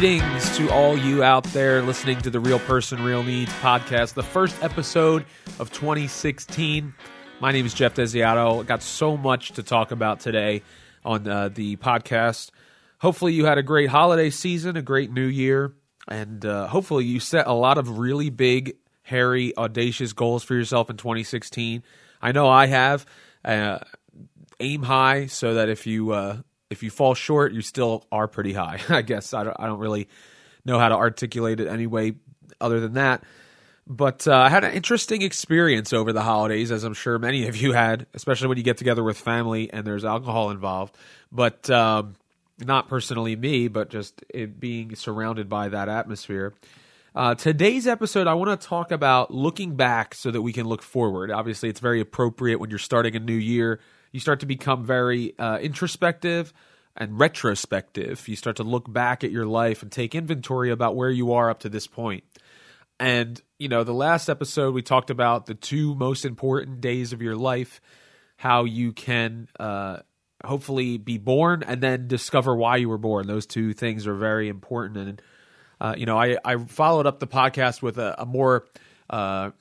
Greetings to all you out there listening to the Real Person, Real Needs podcast, the first episode of 2016. My name is Jeff Desiato. Got so much to talk about today on uh, the podcast. Hopefully, you had a great holiday season, a great new year, and uh, hopefully, you set a lot of really big, hairy, audacious goals for yourself in 2016. I know I have. Uh, aim high so that if you uh, if you fall short, you still are pretty high. I guess I don't, I don't really know how to articulate it anyway, other than that. But uh, I had an interesting experience over the holidays, as I'm sure many of you had, especially when you get together with family and there's alcohol involved. But um, not personally me, but just being surrounded by that atmosphere. Uh, today's episode, I want to talk about looking back so that we can look forward. Obviously, it's very appropriate when you're starting a new year you start to become very uh, introspective and retrospective. You start to look back at your life and take inventory about where you are up to this point. And, you know, the last episode we talked about the two most important days of your life, how you can uh, hopefully be born and then discover why you were born. Those two things are very important. And, uh, you know, I, I followed up the podcast with a, a more uh,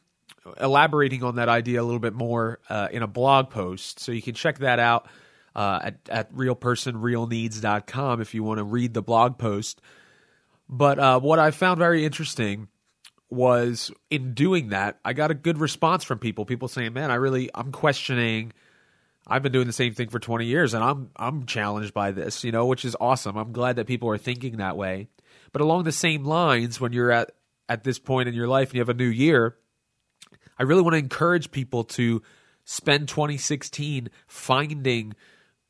elaborating on that idea a little bit more uh, in a blog post. So you can check that out uh, at, at realpersonrealneeds.com if you want to read the blog post. But uh, what I found very interesting was in doing that, I got a good response from people. People saying, "Man, I really, I'm questioning." I've been doing the same thing for 20 years, and I'm I'm challenged by this, you know, which is awesome. I'm glad that people are thinking that way. But along the same lines, when you're at at this point in your life and you have a new year, I really want to encourage people to spend 2016 finding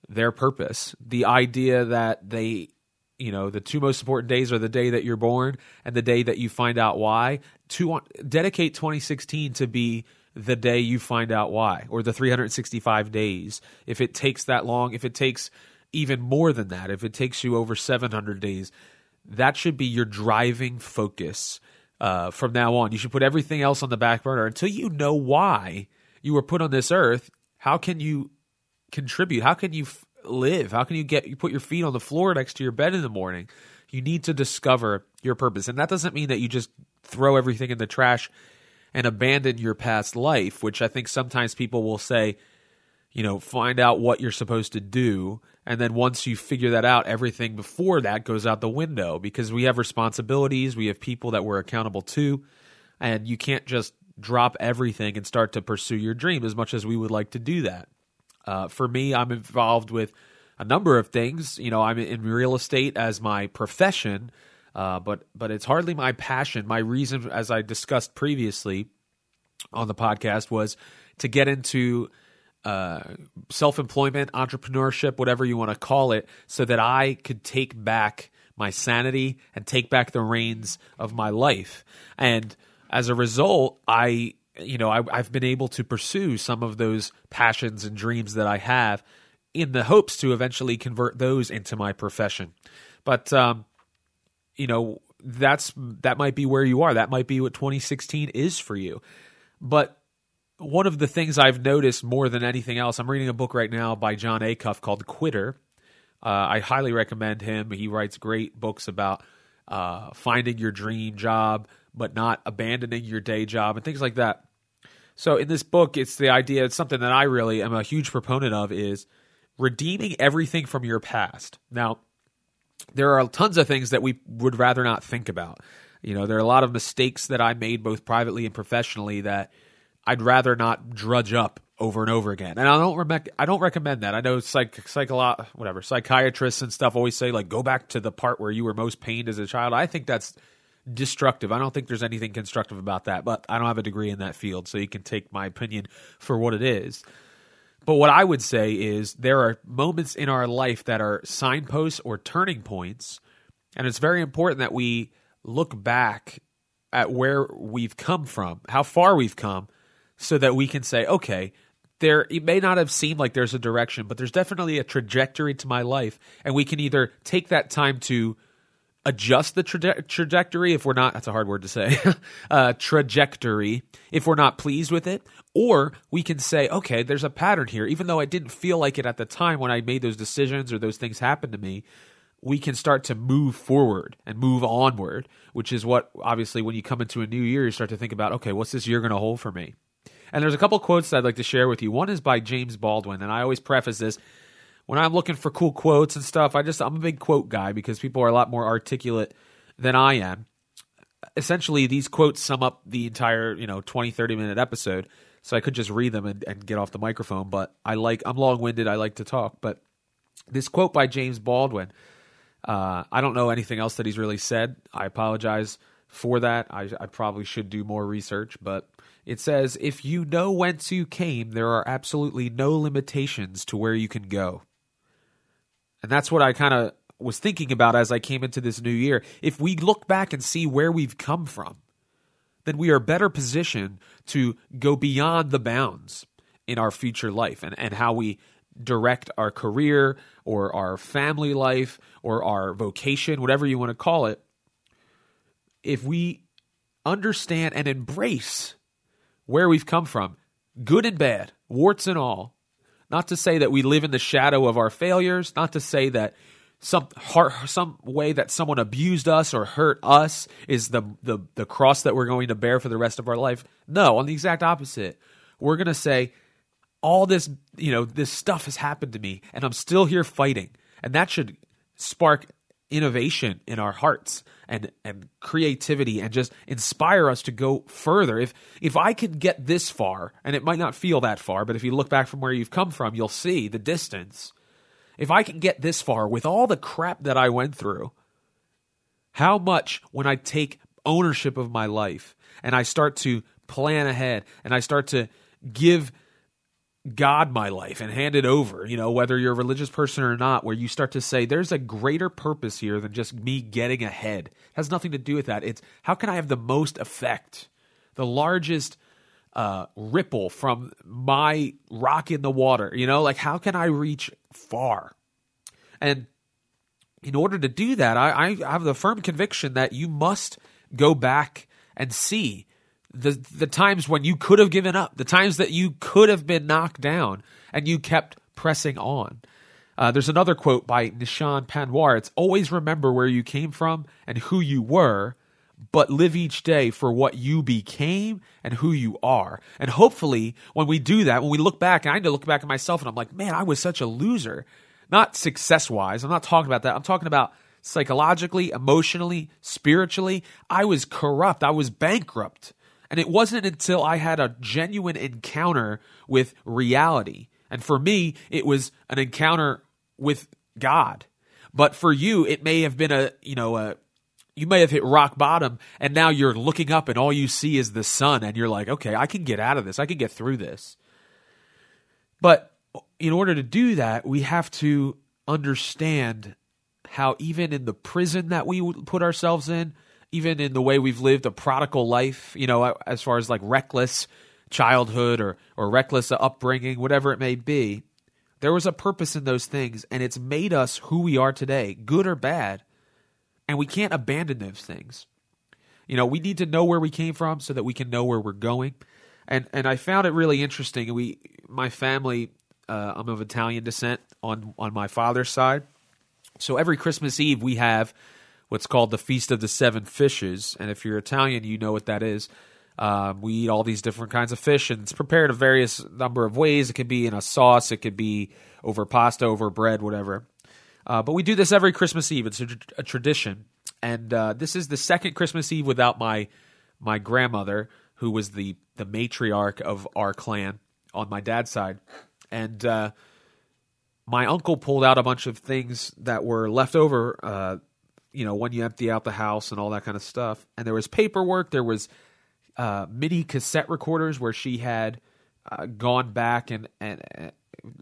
their purpose. The idea that they, you know, the two most important days are the day that you're born and the day that you find out why. To dedicate 2016 to be the day you find out why, or the 365 days. If it takes that long, if it takes even more than that, if it takes you over 700 days, that should be your driving focus uh, from now on. You should put everything else on the back burner until you know why you were put on this earth. How can you contribute? How can you f- live? How can you get you put your feet on the floor next to your bed in the morning? You need to discover your purpose, and that doesn't mean that you just throw everything in the trash and abandon your past life, which I think sometimes people will say, you know, find out what you're supposed to do. And then once you figure that out, everything before that goes out the window because we have responsibilities, we have people that we're accountable to, and you can't just drop everything and start to pursue your dream as much as we would like to do that. Uh, for me, I'm involved with a number of things. You know, I'm in real estate as my profession, uh, but but it's hardly my passion. My reason, as I discussed previously on the podcast, was to get into uh, self employment, entrepreneurship, whatever you want to call it, so that I could take back my sanity and take back the reins of my life. And as a result, I, you know, I, I've been able to pursue some of those passions and dreams that I have in the hopes to eventually convert those into my profession. But, um, you know, that's that might be where you are. That might be what 2016 is for you. But one of the things I've noticed more than anything else, I'm reading a book right now by Jon Acuff called Quitter. Uh, I highly recommend him. He writes great books about uh, finding your dream job, but not abandoning your day job and things like that. So in this book, it's the idea. It's something that I really am a huge proponent of is redeeming everything from your past. Now, there are tons of things that we would rather not think about. You know, there are a lot of mistakes that I made both privately and professionally that I'd rather not drudge up over and over again. And I don't rec- I don't recommend that. I know psych psych whatever psychiatrists and stuff always say like go back to the part where you were most pained as a child. I think that's destructive. I don't think there's anything constructive about that, but I don't have a degree in that field, so you can take my opinion for what it is. But what I would say is there are moments in our life that are signposts or turning points, and it's very important that we look back at where we've come from, how far we've come, so that we can say, okay, there it may not have seemed like there's a direction, but there's definitely a trajectory to my life, and we can either take that time to adjust the traje- trajectory if we're not that's a hard word to say uh, trajectory if we're not pleased with it or we can say okay there's a pattern here even though i didn't feel like it at the time when i made those decisions or those things happened to me we can start to move forward and move onward, which is what obviously when you come into a new year, you start to think about, okay, what's this year going to hold for me? And there's a couple quotes that I'd like to share with you. One is by James Baldwin, and I always preface this when I'm looking for cool quotes and stuff. I just I'm a big quote guy because people are a lot more articulate than I am. Essentially, these quotes sum up the entire, you know, 20, 30 minute episode. So I could just read them and, and get off the microphone, but I like I'm long winded. I like to talk. But this quote by James Baldwin, uh, I don't know anything else that he's really said. I apologize for that. I, I probably should do more research, but it says, If you know whence you came, there are absolutely no limitations to where you can go. And that's what I kind of was thinking about as I came into this new year. If we look back and see where we've come from, then we are better positioned to go beyond the bounds in our future life and, and how we direct our career or our family life or our vocation, whatever you want to call it. If we understand and embrace where we've come from, good and bad, warts and all, not to say that we live in the shadow of our failures, not to say that some heart, some way that someone abused us or hurt us is the, the the cross that we're going to bear for the rest of our life. No, on the exact opposite. We're going to say all this, you know, this stuff has happened to me and I'm still here fighting. And that should spark innovation in our hearts and and creativity and just inspire us to go further. If if I can get this far, and it might not feel that far, but if you look back from where you've come from, you'll see the distance if I can get this far with all the crap that I went through, how much when I take ownership of my life and I start to plan ahead and I start to give God my life and hand it over, you know, whether you're a religious person or not, where you start to say, there's a greater purpose here than just me getting ahead. It has nothing to do with that. It's how can I have the most effect, the largest uh, ripple from my rock in the water? You know, like how can I reach far? And in order to do that, I, I have the firm conviction that you must go back and see the the times when you could have given up, the times that you could have been knocked down, and you kept pressing on. Uh, there's another quote by Nishan Panwar. It's always remember where you came from and who you were, but live each day for what you became and who you are. And hopefully, when we do that, when we look back, and I need to look back at myself and I'm like, man, I was such a loser. Not success wise. I'm not talking about that. I'm talking about psychologically, emotionally, spiritually. I was corrupt. I was bankrupt. And it wasn't until I had a genuine encounter with reality. And for me, it was an encounter with God. But for you, it may have been a, you know, a, you may have hit rock bottom and now you're looking up and all you see is the sun and you're like, okay, I can get out of this. I can get through this. But in order to do that, we have to understand how even in the prison that we put ourselves in, even in the way we've lived a prodigal life, you know, as far as like reckless childhood or or reckless upbringing, whatever it may be, there was a purpose in those things and it's made us who we are today, good or bad and we can't abandon those things. You know, we need to know where we came from so that we can know where we're going. And and I found it really interesting. We, my family, uh, I'm of Italian descent on on my father's side, so every Christmas Eve we have what's called the Feast of the Seven Fishes. And if you're Italian, you know what that is. Um, we eat all these different kinds of fish, and it's prepared a various number of ways. It could be in a sauce, it could be over pasta, over bread, whatever. Uh, but we do this every Christmas Eve. It's a, a tradition, and uh, this is the second Christmas Eve without my my grandmother, who was the the matriarch of our clan on my dad's side, and uh, my uncle pulled out a bunch of things that were left over. Uh, you know, when you empty out the house and all that kind of stuff, and there was paperwork. There was uh, mini cassette recorders where she had uh, gone back and and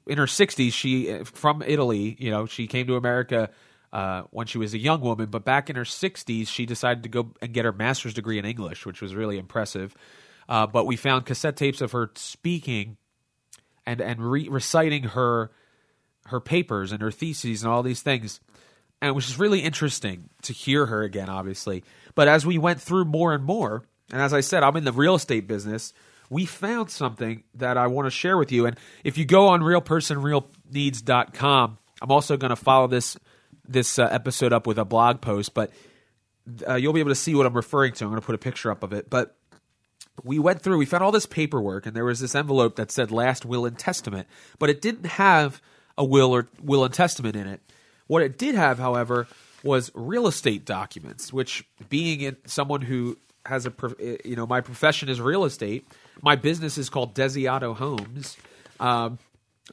in her 60s she from italy you know she came to america uh, when she was a young woman but back in her 60s she decided to go and get her master's degree in english which was really impressive uh, but we found cassette tapes of her speaking and and re- reciting her her papers and her theses and all these things and it was just really interesting to hear her again obviously but as we went through more and more and as i said i'm in the real estate business we found something that I want to share with you. And if you go on realpersonrealneeds.com, I'm also going to follow this this uh, episode up with a blog post, but uh, you'll be able to see what I'm referring to. I'm going to put a picture up of it. But we went through, we found all this paperwork, and there was this envelope that said last will and testament, but it didn't have a will or will and testament in it. What it did have, however, was real estate documents, which being in, someone who has a, you know, my profession is real estate. My business is called Desiato Homes. Um,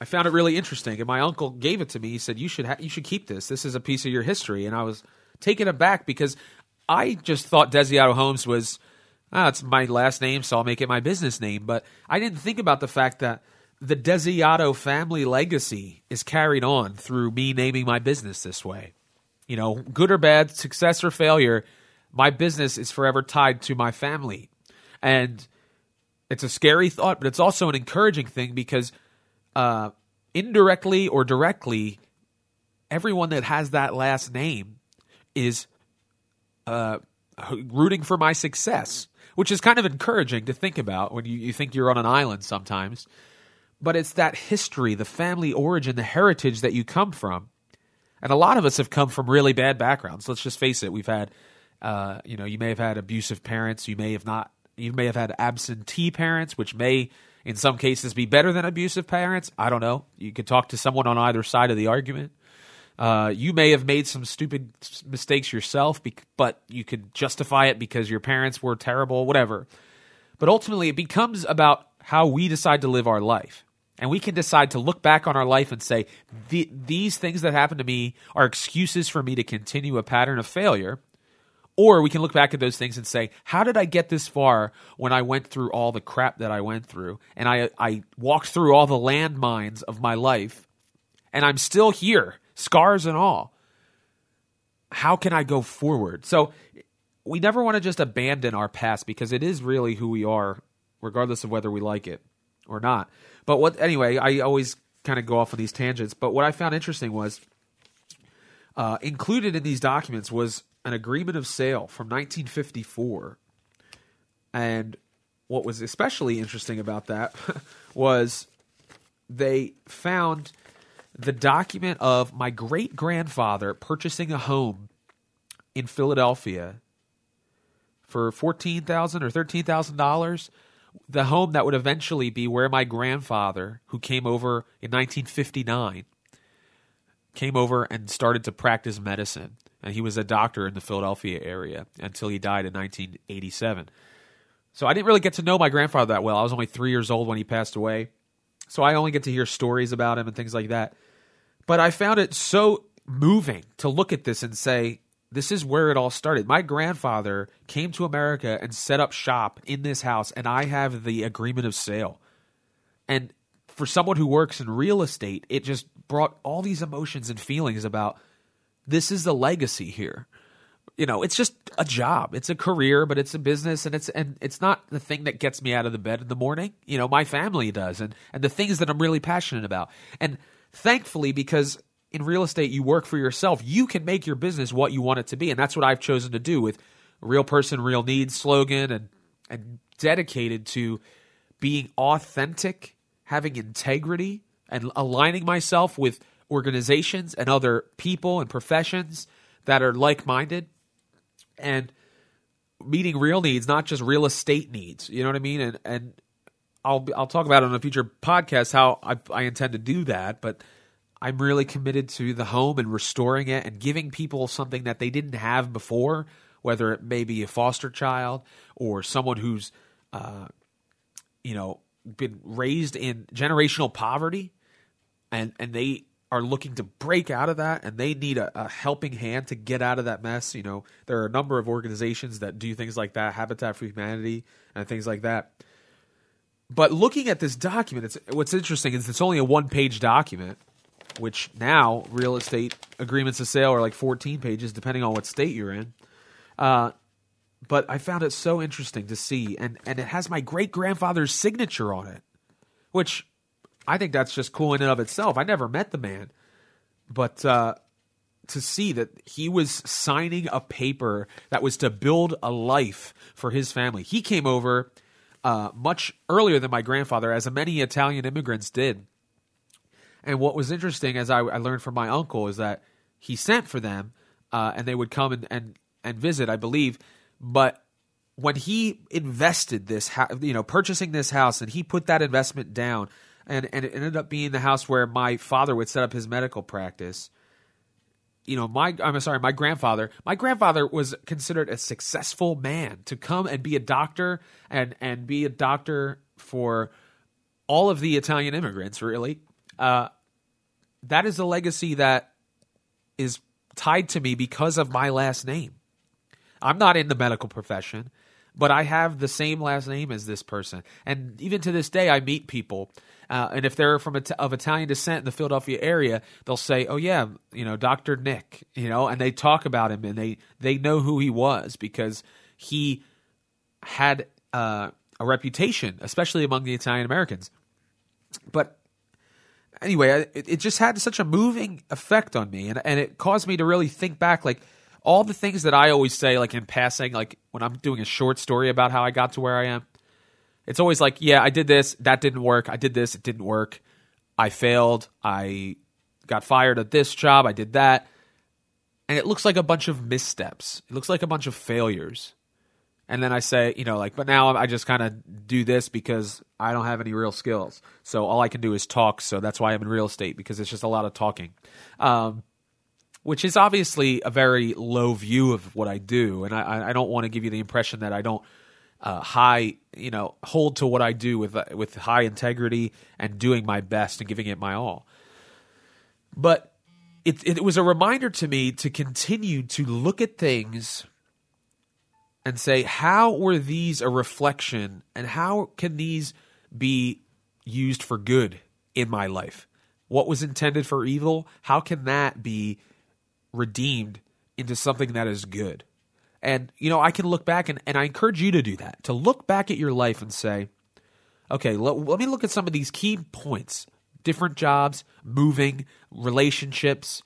I found it really interesting, and my uncle gave it to me. He said, "You should ha- you should keep this. This is a piece of your history." And I was taken aback because I just thought Desiato Homes was, ah, it's my last name, so I'll make it my business name. But I didn't think about the fact that the Desiato family legacy is carried on through me naming my business this way. You know, good or bad, success or failure, my business is forever tied to my family. And it's a scary thought, but it's also an encouraging thing because uh, indirectly or directly, everyone that has that last name is uh, rooting for my success, which is kind of encouraging to think about when you, you think you're on an island sometimes. But it's that history, the family origin, the heritage that you come from. And a lot of us have come from really bad backgrounds. Let's just face it. We've had, uh, you know, you may have had abusive parents. You may have not. You may have had absentee parents, which may, in some cases, be better than abusive parents. I don't know. You could talk to someone on either side of the argument. Uh, you may have made some stupid mistakes yourself, but you could justify it because your parents were terrible, whatever. But ultimately, it becomes about how we decide to live our life. And we can decide to look back on our life and say, these things that happened to me are excuses for me to continue a pattern of failure. Or we can look back at those things and say, how did I get this far when I went through all the crap that I went through? And I, I walked through all the landmines of my life, and I'm still here scars and all. How can I go forward? So we never want to just abandon our past because it is really who we are, regardless of whether we like it or not. But what, anyway, I always kind of go off on these tangents. But what I found interesting was uh, included in these documents was an agreement of sale from 1954. And what was especially interesting about that was they found the document of my great grandfather purchasing a home in Philadelphia for fourteen thousand or thirteen thousand dollars. The home that would eventually be where my grandfather, who came over in 1959, came over and started to practice medicine. And he was a doctor in the Philadelphia area until he died in 1987. So I didn't really get to know my grandfather that well. I was only three years old when he passed away. So I only get to hear stories about him and things like that. But I found it so moving to look at this and say, this is where it all started. My grandfather came to America and set up shop in this house, and I have the agreement of sale. And for someone who works in real estate, it just brought all these emotions and feelings about this is the legacy here. You know, it's just a job. It's a career, but it's a business and it's and it's not the thing that gets me out of the bed in the morning. You know, my family does and and the things that I'm really passionate about. And thankfully, because in real estate, you work for yourself, you can make your business what you want it to be. And that's what I've chosen to do with real person, real needs slogan and, and dedicated to being authentic, having integrity, and aligning myself with organizations and other people and professions that are like minded and meeting real needs, not just real estate needs. You know what I mean? And and I'll I'll talk about it on a future podcast how I, I intend to do that, but I'm really committed to the home and restoring it and giving people something that they didn't have before, whether it may be a foster child or someone who's, uh, you know, been raised in generational poverty, and and they are looking to break out of that and they need a, a, helping hand to get out of that mess. You know, there are a number of organizations that do things like that, Habitat for Humanity and things like that. But looking at this document, it's, what's interesting is it's only a one page document, which now real estate agreements of sale are like 14 pages, depending on what state you're in. Uh, but I found it so interesting to see, and, and it has my great grandfather's signature on it, which I think that's just cool in and of itself. I never met the man, but uh, to see that he was signing a paper that was to build a life for his family. He came over uh, much earlier than my grandfather, as many Italian immigrants did. And what was interesting, as I, I learned from my uncle, is that he sent for them, uh, and they would come and, and and visit, I believe. But when he invested this, you know, purchasing this house, and he put that investment down, and and it ended up being the house where my father would set up his medical practice. You know, my I'm sorry, my grandfather. My grandfather was considered a successful man to come and be a doctor and and be a doctor for all of the Italian immigrants. Really, uh, that is a legacy that is tied to me because of my last name. I'm not in the medical profession, but I have the same last name as this person. And even to this day, I meet people. Uh, and if they're from of Italian descent in the Philadelphia area, they'll say, "Oh yeah, you know, Doctor Nick," you know, and they talk about him and they they know who he was because he had uh, a reputation, especially among the Italian Americans. But anyway, it, it just had such a moving effect on me, and and it caused me to really think back, like all the things that I always say, like in passing, like when I'm doing a short story about how I got to where I am, it's always like, yeah, I did this, that didn't work. I did this, it didn't work. I failed. I got fired at this job. I did that. And it looks like a bunch of missteps. It looks like a bunch of failures. And then I say, you know, like, but now I just kind of do this because I don't have any real skills. So all I can do is talk. So that's why I'm in real estate because it's just a lot of talking. Um, which is obviously a very low view of what I do, and I, I don't want to give you the impression that I don't uh, high, you know, hold to what I do with uh, with high integrity and doing my best and giving it my all. But it it was a reminder to me to continue to look at things and say, how were these a reflection, and how can these be used for good in my life? What was intended for evil? How can that be redeemed into something that is good. And, you know, I can look back and, and I encourage you to do that, to look back at your life and say, okay, let, let me look at some of these key points different jobs, moving, relationships,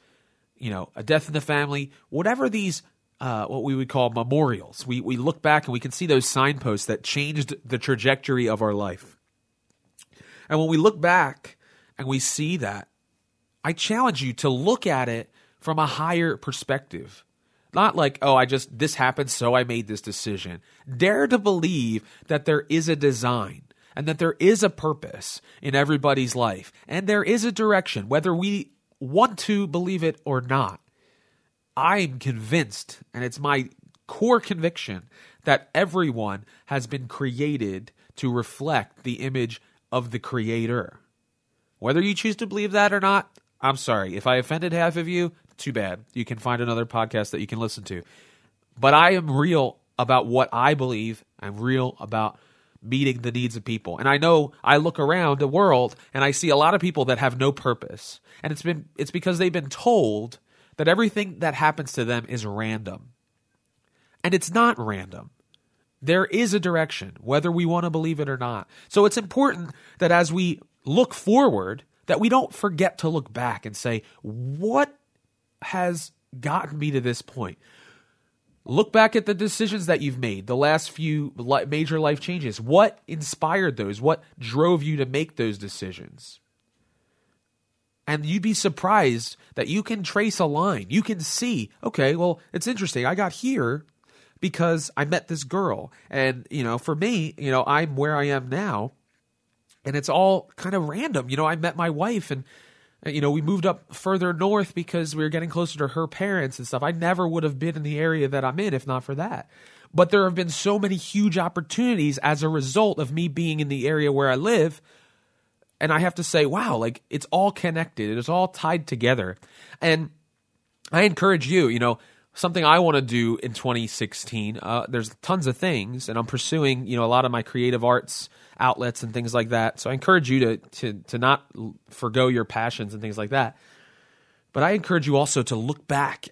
you know, a death in the family, whatever these uh, what we would call memorials. We we look back and we can see those signposts that changed the trajectory of our life. And when we look back and we see that, I challenge you to look at it from a higher perspective. Not like, oh, I just, this happened, so I made this decision. Dare to believe that there is a design and that there is a purpose in everybody's life and there is a direction, whether we want to believe it or not. I'm convinced, and it's my core conviction, that everyone has been created to reflect the image of the Creator. Whether you choose to believe that or not, I'm sorry. If I offended half of you, too bad. You can find another podcast that you can listen to. But I am real about what I believe. I'm real about meeting the needs of people. And I know I look around the world and I see a lot of people that have no purpose. And it's been it's because they've been told that everything that happens to them is random. And it's not random. There is a direction, whether we want to believe it or not. So it's important that as we look forward, that we don't forget to look back and say, what has gotten me to this point. Look back at the decisions that you've made, the last few major life changes. What inspired those? What drove you to make those decisions? And you'd be surprised that you can trace a line. You can see, okay, well, it's interesting. I got here because I met this girl. And, you know, for me, you know, I'm where I am now. And it's all kind of random. You know, I met my wife and uh, you know, we moved up further north because we were getting closer to her parents and stuff. I never would have been in the area that I'm in if not for that. But there have been so many huge opportunities as a result of me being in the area where I live. And I have to say, wow, like it's all connected, it's all tied together. And I encourage you, you know, something I want to do in 2016. Uh, there's tons of things, and I'm pursuing, you know, a lot of my creative arts outlets and things like that. So I encourage you to to to not forego your passions and things like that. But I encourage you also to look back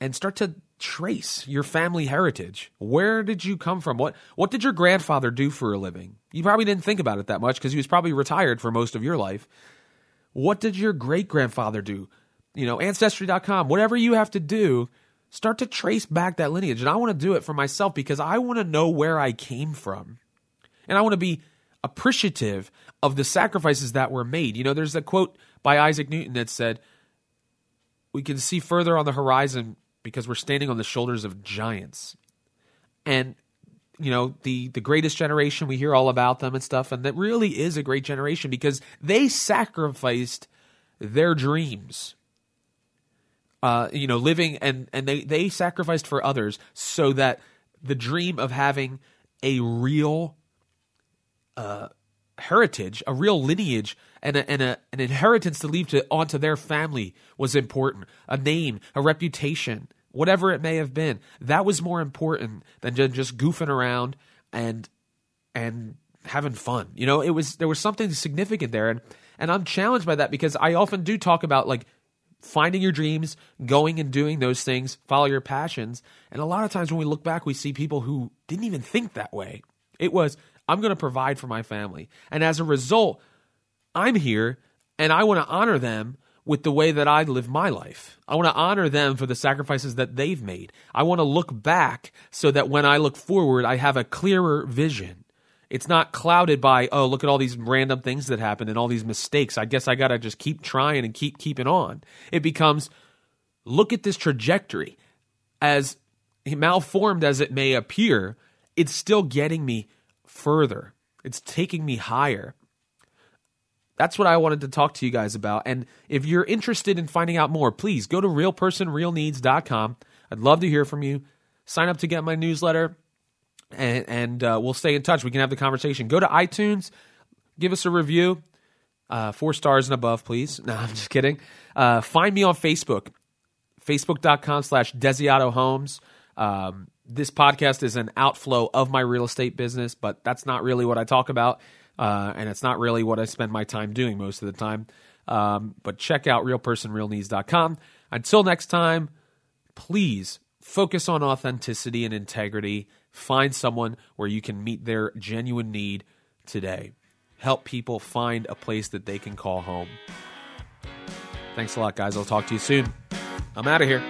and start to trace your family heritage. Where did you come from? What what did your grandfather do for a living? You probably didn't think about it that much because he was probably retired for most of your life. What did your great grandfather do? You know, ancestry.com, whatever you have to do, start to trace back that lineage. And I want to do it for myself because I want to know where I came from. And I want to be appreciative of the sacrifices that were made. You know, there's a quote by Isaac Newton that said, we can see further on the horizon because we're standing on the shoulders of giants. And you know, the the greatest generation, we hear all about them and stuff, and that really is a great generation because they sacrificed their dreams. Uh, you know, living and and they they sacrificed for others so that the dream of having a real uh, heritage, a real lineage, and, a, and a, an inheritance to leave to onto their family was important. A name, a reputation, whatever it may have been, that was more important than just goofing around and and having fun. You know, it was there was something significant there, and and I'm challenged by that because I often do talk about like finding your dreams, going and doing those things, follow your passions. And a lot of times when we look back, we see people who didn't even think that way. It was, I'm going to provide for my family. And as a result, I'm here and I want to honor them with the way that I live my life. I want to honor them for the sacrifices that they've made. I want to look back so that when I look forward, I have a clearer vision. It's not clouded by, oh, look at all these random things that happened and all these mistakes. I guess I got to just keep trying and keep keeping on. It becomes, look at this trajectory. As malformed as it may appear, it's still getting me further. It's taking me higher. That's what I wanted to talk to you guys about. And if you're interested in finding out more, please go to realpersonrealneeds.com. I'd love to hear from you. Sign up to get my newsletter, and, and uh, we'll stay in touch. We can have the conversation. Go to iTunes, give us a review, uh, four stars and above, please. No, I'm just kidding. Uh, find me on Facebook, facebook.com slash Desiato Homes. Um, this podcast is an outflow of my real estate business, but that's not really what I talk about. Uh, and it's not really what I spend my time doing most of the time. Um, but check out realpersonrealneeds.com. Until next time, please focus on authenticity and integrity. Find someone where you can meet their genuine need today. Help people find a place that they can call home. Thanks a lot, guys. I'll talk to you soon. I'm out of here.